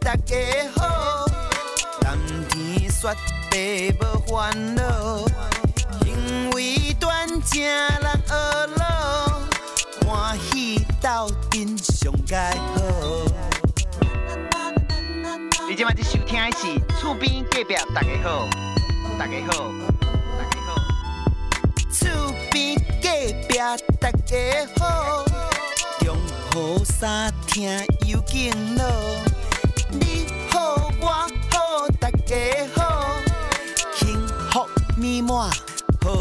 大家好，冬天雪地无烦恼，行为端正人学老，欢喜斗阵上盖好。你今晚在收听的是厝边隔壁大家好，大家好，大家好，厝边隔壁大家好。好三听又敬老，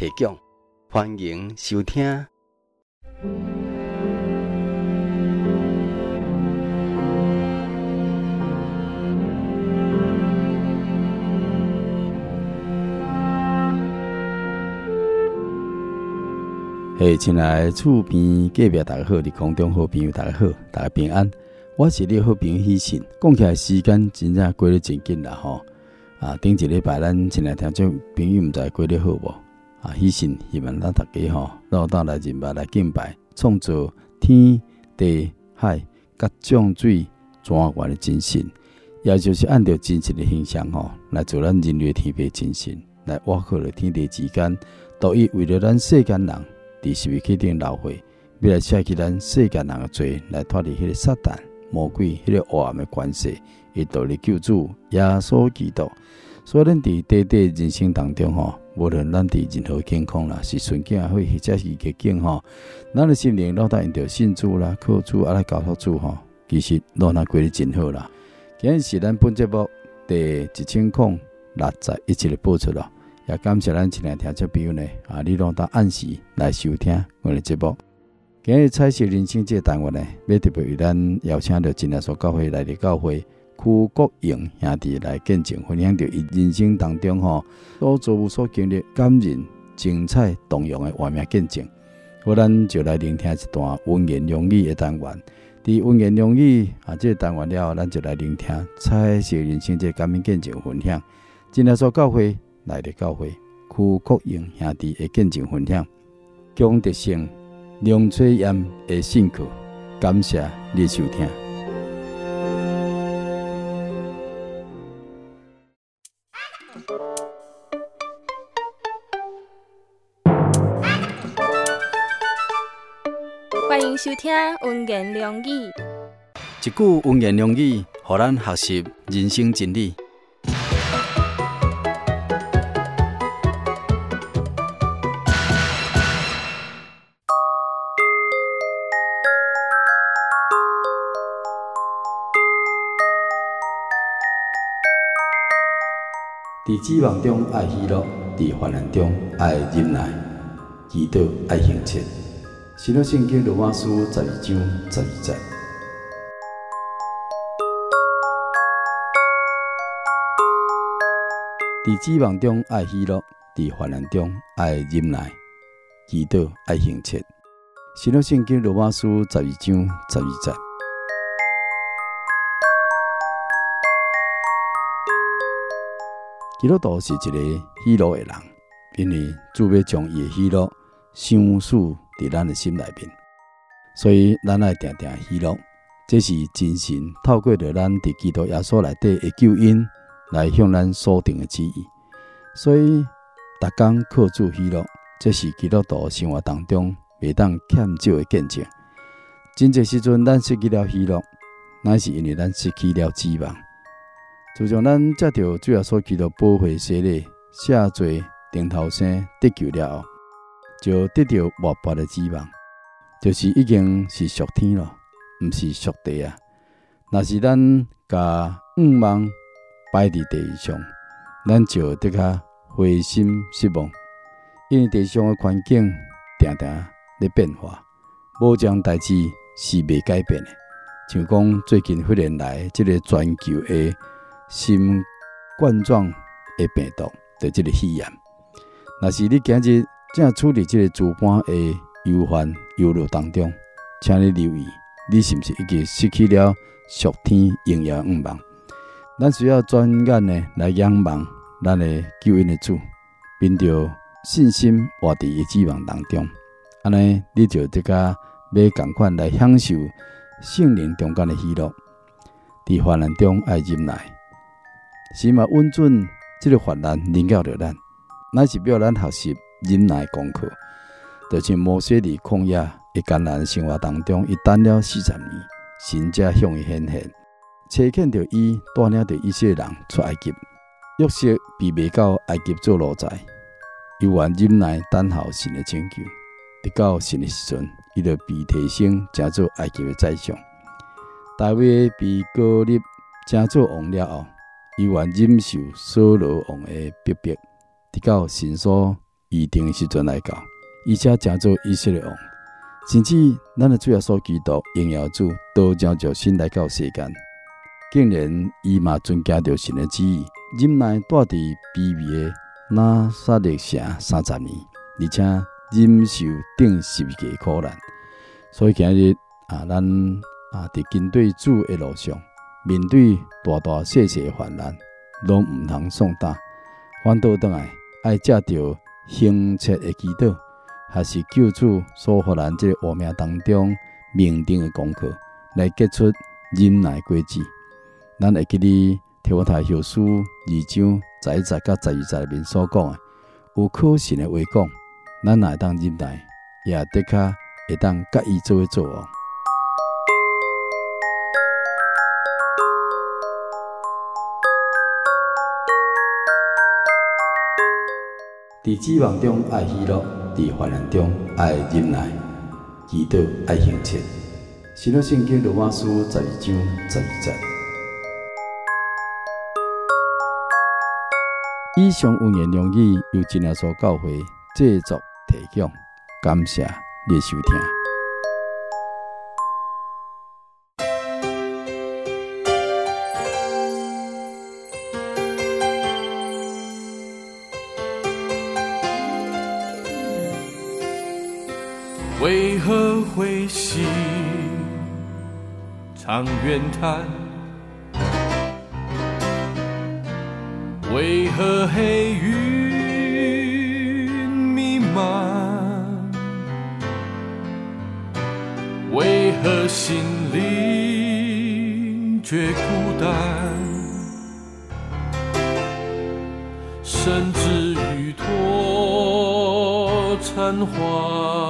提供，欢迎收听。嘿，亲爱厝边隔壁大家好，你空中好朋友大家好，大家平安。我是你好朋友希信，讲起来时间真正过得真紧啦吼。啊，顶一礼拜咱亲爱听众朋友唔知过得好无？啊，希信希望咱大家吼，老大来认拜来敬拜，创造天地海各种水泉源的真神，也就是按照真实的形象吼，来做咱人类天父真神，来挖开了天地之间，都以为了咱世间人。伫是为决定老会，要来舍弃咱世间人的罪，来脱离迄个撒旦魔鬼迄个黑暗的关系，伊独立救主耶稣基督。所以咱伫短短人生当中吼，无论咱伫任何境况啦，是顺境也好，或者是逆境吼，咱的心灵老大因着信主啦、靠主啊来交托主吼，其实都那过得真好啦。今日是咱本节目第一千空六十一集的播出咯。也感谢咱亲爱听众朋友呢，啊，你拢到按时来收听我的节目。今日彩色人生这个单元呢，要特别为咱邀请到真耶稣教会来的教会区国荣兄弟来见证分享着伊人生当中吼所做所经历感人精彩动容的画面见证。好，咱就来聆听一段温言良语的单元。伫温言良语啊，这个单元了后，咱就来聆听彩色人生这个感人见证分享。真耶稣教会。来的教会，区国荣兄弟的见证分享，江德胜、梁翠嫣的信课，感谢你收听。欢迎收听温言良语，一句温言良语，互咱学习人生真理。伫指望中爱喜乐，伫患难中爱忍耐，祈祷爱行切。新约圣经罗马书十二章十二节。伫指望中爱喜乐，伫患难中爱忍耐，祈祷爱行切。新约圣经罗马书十二章十二节。基督徒是一个喜乐的人，因为主要将伊的喜乐赏赐伫咱的心内面，所以咱爱定定喜乐。这是真神透过着咱伫基督耶稣内底的救恩来向咱所定的旨意。所以，逐工靠主喜乐，这是基督徒生活当中袂当欠少的见证。真济时阵，咱失去了喜乐，乃是因为咱失去了指望。就像咱接到主耶稣基督宝血洗礼，下罪顶头生得救了后，就得到活泼的指望，就是已经是属天了，毋是属地啊。若是咱甲愿望摆伫地上，咱就得较灰心失望，因为地上的环境定定咧变化，无一样代志是未改变的。像讲最近忽然来即个全球的新冠状的病毒的即个肺炎，若是你今日正处理即个主观的忧患忧虑当中，请你留意，你是毋是已经失去了属天荣耀的望？咱需要专眼的来仰望咱的救恩的主，并着信心活伫伊指望当中，安尼你就这个要共款来享受。圣灵中间的喜乐，伫患难中爱忍耐，是嘛？稳准这个患难临到着咱，乃是要咱学习忍耐功课。就像摩西伫旷野一艰难生活当中，伊等了四十年，神才向伊显现，差遣着伊带领着以色列人出埃及。约瑟被卖到埃及做奴才，伊愿忍耐等候神的拯救，直到神的时阵。伊就被提升，成做埃及的宰相。大卫被膏立，成做王了后，伊愿忍受所罗王的逼迫，直到神所预定的时阵来到，伊才成做以色列王。甚至咱的主要所基督荣耀主，都将着新来到世间，竟然伊嘛遵行着神的旨意，忍耐住伫卑微的那撒勒城三十年，而且忍受顶十字架苦难。所以今日啊，咱啊伫跟对主的路上，面对大大小小的患难，拢毋通丧胆，反倒倒来爱借着恒切的祈祷，还是救助所予咱这个活命当中命定的功课，来结出忍耐果子。咱会记得提摩太后书二章十一节甲十二节里面所讲的，有可信的话讲，咱若会当忍耐，也的确。会当甲伊做一做哦。伫指望中爱喜乐，伫患难中爱忍耐，祈祷爱行切。新约圣经罗马书十二章十二节。以上温言良语由真耶所教会制作提供，感谢。你收听，何灰心常怨叹？为何黑云弥漫？为何心灵却孤单，甚至于脱尘寰？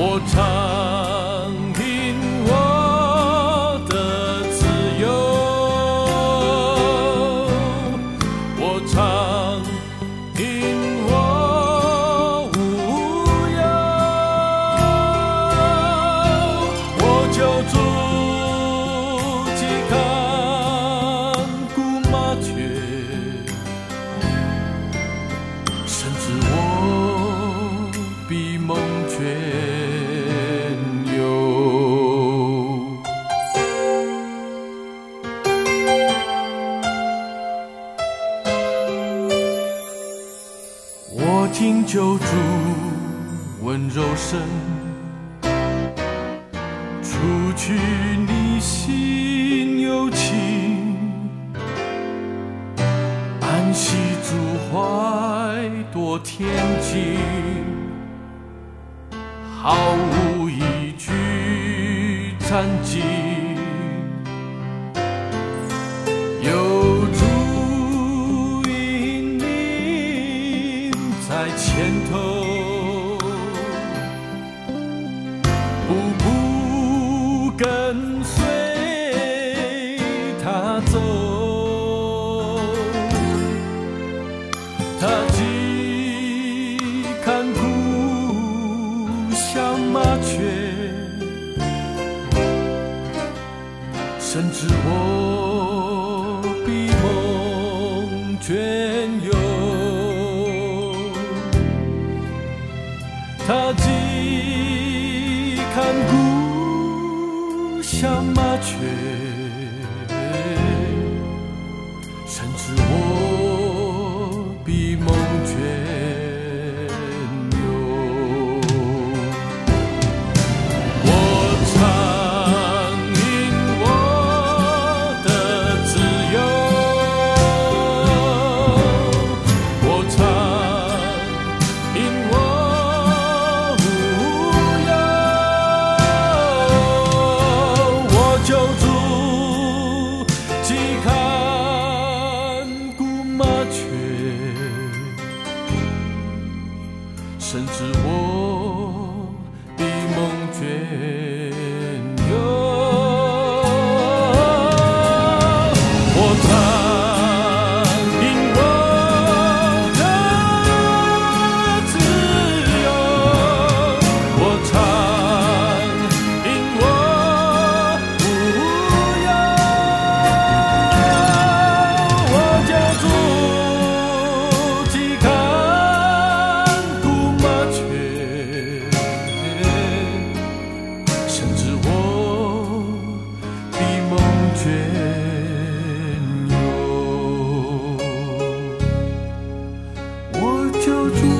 我唱，听我的自由；我唱，听我无忧。我就住进看古麻雀。深除去你心有情安息主怀多天静毫无一句战绩有主引明在前头。深知我比梦眷永他既看故乡麻雀眷。